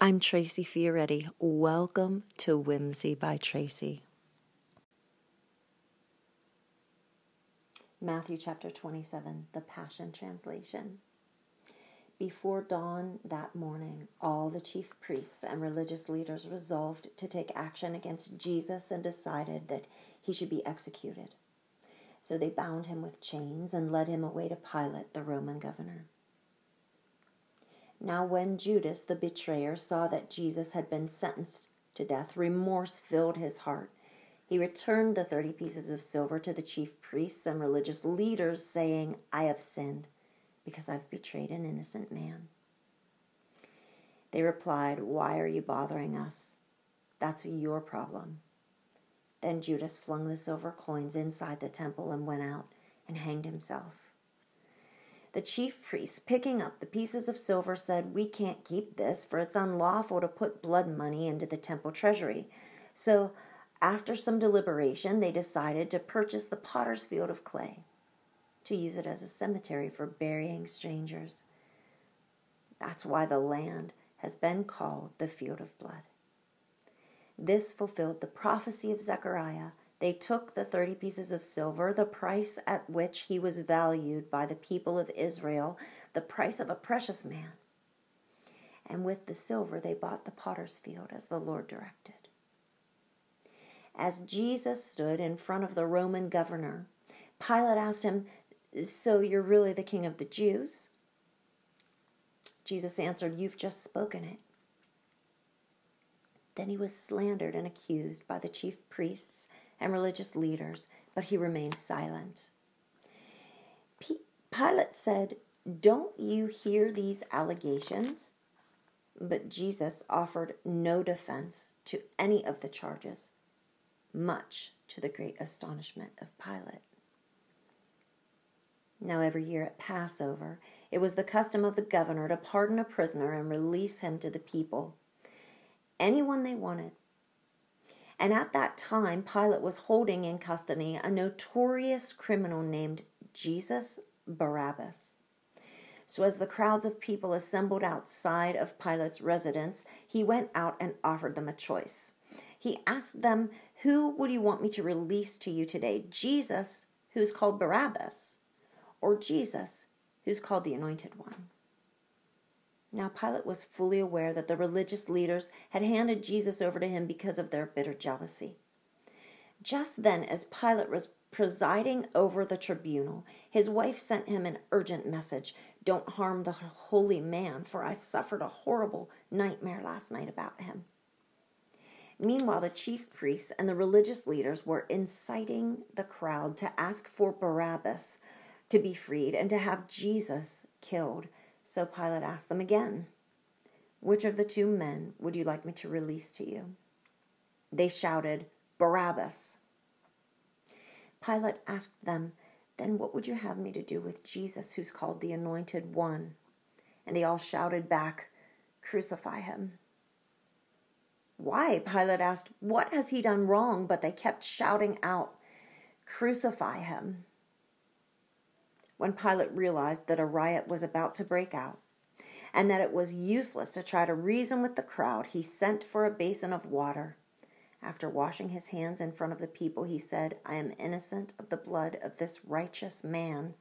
I'm Tracy Fioretti. Welcome to Whimsy by Tracy. Matthew chapter 27, the Passion Translation. Before dawn that morning, all the chief priests and religious leaders resolved to take action against Jesus and decided that he should be executed. So they bound him with chains and led him away to Pilate, the Roman governor. Now, when Judas the betrayer saw that Jesus had been sentenced to death, remorse filled his heart. He returned the thirty pieces of silver to the chief priests and religious leaders, saying, I have sinned because I've betrayed an innocent man. They replied, Why are you bothering us? That's your problem. Then Judas flung the silver coins inside the temple and went out and hanged himself. The chief priests, picking up the pieces of silver, said, We can't keep this, for it's unlawful to put blood money into the temple treasury. So, after some deliberation, they decided to purchase the potter's field of clay to use it as a cemetery for burying strangers. That's why the land has been called the field of blood. This fulfilled the prophecy of Zechariah they took the thirty pieces of silver, the price at which he was valued by the people of Israel, the price of a precious man. And with the silver they bought the potter's field as the Lord directed. As Jesus stood in front of the Roman governor, Pilate asked him, So you're really the king of the Jews? Jesus answered, You've just spoken it. Then he was slandered and accused by the chief priests and religious leaders, but he remained silent. P- Pilate said, Don't you hear these allegations? But Jesus offered no defense to any of the charges, much to the great astonishment of Pilate. Now, every year at Passover, it was the custom of the governor to pardon a prisoner and release him to the people, anyone they wanted. And at that time, Pilate was holding in custody a notorious criminal named Jesus Barabbas. So, as the crowds of people assembled outside of Pilate's residence, he went out and offered them a choice. He asked them, Who would you want me to release to you today? Jesus, who's called Barabbas, or Jesus, who's called the Anointed One? Now Pilate was fully aware that the religious leaders had handed Jesus over to him because of their bitter jealousy. Just then, as Pilate was presiding over the tribunal, his wife sent him an urgent message Don't harm the holy man, for I suffered a horrible nightmare last night about him. Meanwhile, the chief priests and the religious leaders were inciting the crowd to ask for Barabbas to be freed and to have Jesus killed so Pilate asked them again, Which of the two men would you like me to release to you? They shouted, Barabbas. Pilate asked them, Then what would you have me to do with Jesus, who's called the Anointed One? And they all shouted back, Crucify him. Why? Pilate asked, What has he done wrong? But they kept shouting out, Crucify him when Pilate realized that a riot was about to break out and that it was useless to try to reason with the crowd, he sent for a basin of water. After washing his hands in front of the people, he said, I am innocent of the blood of this righteous man.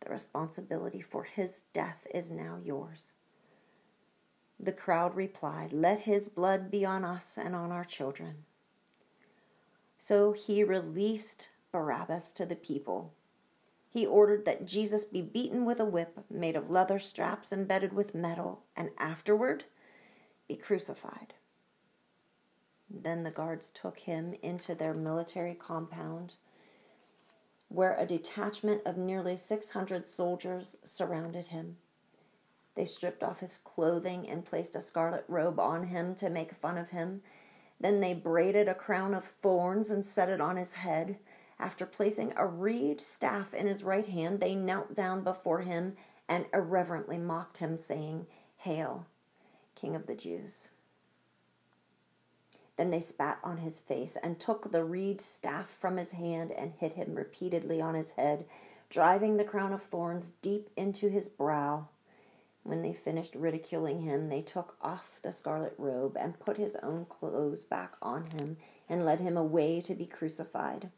The responsibility for his death is now yours. The crowd replied, Let his blood be on us and on our children. So he released Barabbas to the people he ordered that Jesus be beaten with a whip made of leather straps embedded with metal, and afterward be crucified. Then the guards took him into their military compound, where a detachment of nearly 600 soldiers surrounded him. They stripped off his clothing and placed a scarlet robe on him to make fun of him. Then they braided a crown of thorns and set it on his head. After placing a reed staff in his right hand, they knelt down before him and irreverently mocked him, saying, Hail, King of the Jews. Then they spat on his face and took the reed staff from his hand and hit him repeatedly on his head, driving the crown of thorns deep into his brow. When they finished ridiculing him, they took off the scarlet robe and put his own clothes back on him and led him away to be crucified.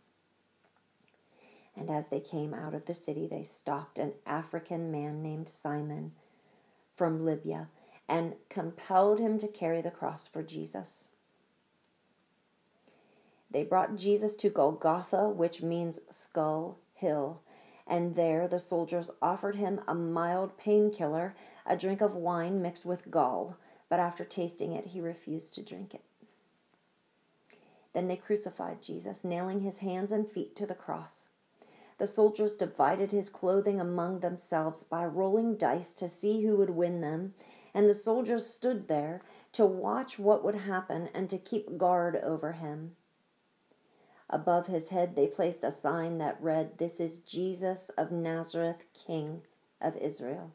And as they came out of the city, they stopped an African man named Simon from Libya and compelled him to carry the cross for Jesus. They brought Jesus to Golgotha, which means skull hill, and there the soldiers offered him a mild painkiller, a drink of wine mixed with gall, but after tasting it, he refused to drink it. Then they crucified Jesus, nailing his hands and feet to the cross. The soldiers divided his clothing among themselves by rolling dice to see who would win them, and the soldiers stood there to watch what would happen and to keep guard over him. Above his head they placed a sign that read, This is Jesus of Nazareth, King of Israel.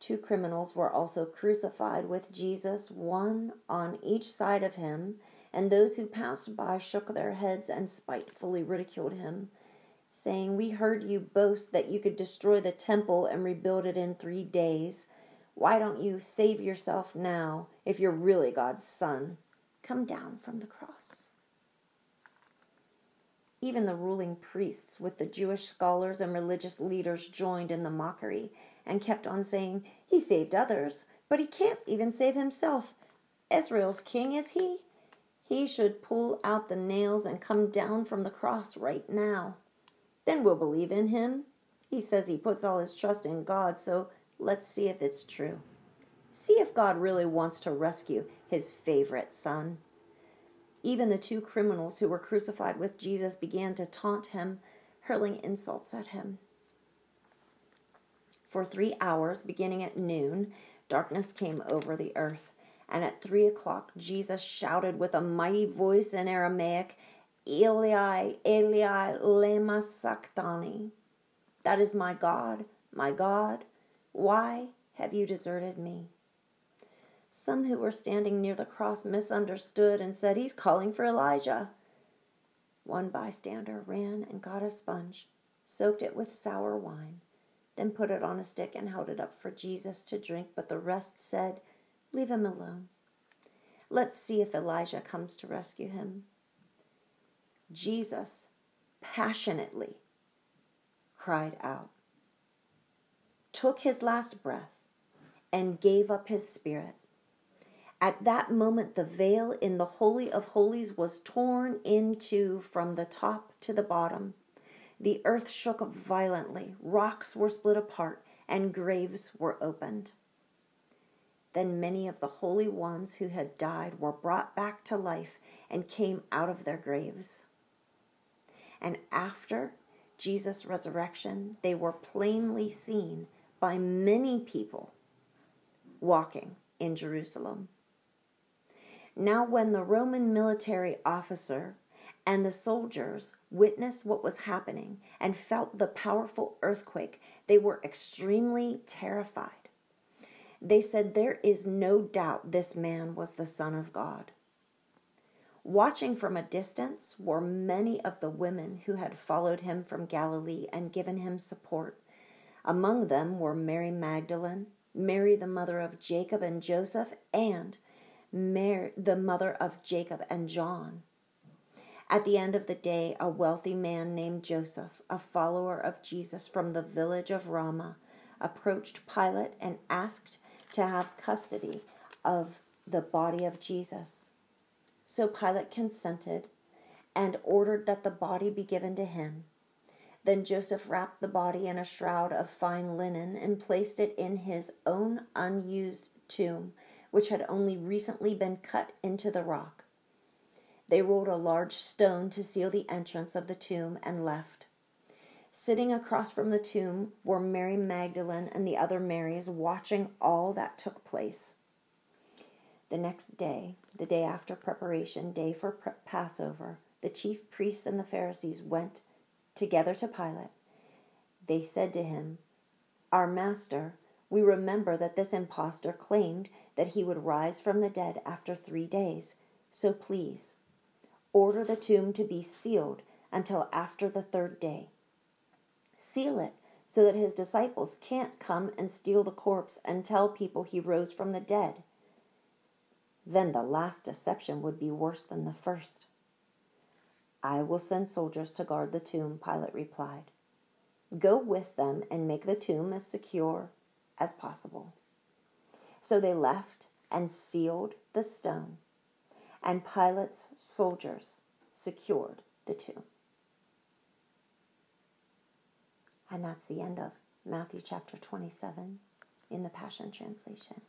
Two criminals were also crucified with Jesus, one on each side of him, and those who passed by shook their heads and spitefully ridiculed him, saying, We heard you boast that you could destroy the temple and rebuild it in three days. Why don't you save yourself now if you're really God's son? Come down from the cross. Even the ruling priests with the Jewish scholars and religious leaders joined in the mockery and kept on saying, He saved others, but he can't even save himself. Israel's king is he? He should pull out the nails and come down from the cross right now. Then we'll believe in him. He says he puts all his trust in God, so let's see if it's true. See if God really wants to rescue his favorite son. Even the two criminals who were crucified with Jesus began to taunt him, hurling insults at him. For three hours, beginning at noon, darkness came over the earth. And at three o'clock, Jesus shouted with a mighty voice in Aramaic, Eli, Eli, lema sabachthani. That is my God, my God, why have you deserted me? Some who were standing near the cross misunderstood and said, He's calling for Elijah. One bystander ran and got a sponge, soaked it with sour wine, then put it on a stick and held it up for Jesus to drink, but the rest said, Leave him alone. Let's see if Elijah comes to rescue him. Jesus passionately cried out, took his last breath, and gave up his spirit. At that moment, the veil in the Holy of Holies was torn in two from the top to the bottom. The earth shook violently, rocks were split apart, and graves were opened. Then many of the holy ones who had died were brought back to life and came out of their graves. And after Jesus' resurrection, they were plainly seen by many people walking in Jerusalem. Now, when the Roman military officer and the soldiers witnessed what was happening and felt the powerful earthquake, they were extremely terrified. They said, There is no doubt this man was the Son of God. Watching from a distance were many of the women who had followed him from Galilee and given him support. Among them were Mary Magdalene, Mary the mother of Jacob and Joseph, and Mary, the mother of Jacob and John. At the end of the day, a wealthy man named Joseph, a follower of Jesus from the village of Ramah, approached Pilate and asked to have custody of the body of Jesus. So Pilate consented and ordered that the body be given to him. Then Joseph wrapped the body in a shroud of fine linen and placed it in his own unused tomb which had only recently been cut into the rock. They rolled a large stone to seal the entrance of the tomb and left. Sitting across from the tomb were Mary Magdalene and the other Marys watching all that took place. The next day, the day after preparation day for Passover, the chief priests and the Pharisees went together to Pilate. They said to him, Our master, we remember that this impostor claimed that he would rise from the dead after three days. So please, order the tomb to be sealed until after the third day. Seal it so that his disciples can't come and steal the corpse and tell people he rose from the dead. Then the last deception would be worse than the first. I will send soldiers to guard the tomb, Pilate replied. Go with them and make the tomb as secure as possible. So they left and sealed the stone, and Pilate's soldiers secured the tomb. And that's the end of Matthew chapter 27 in the Passion Translation.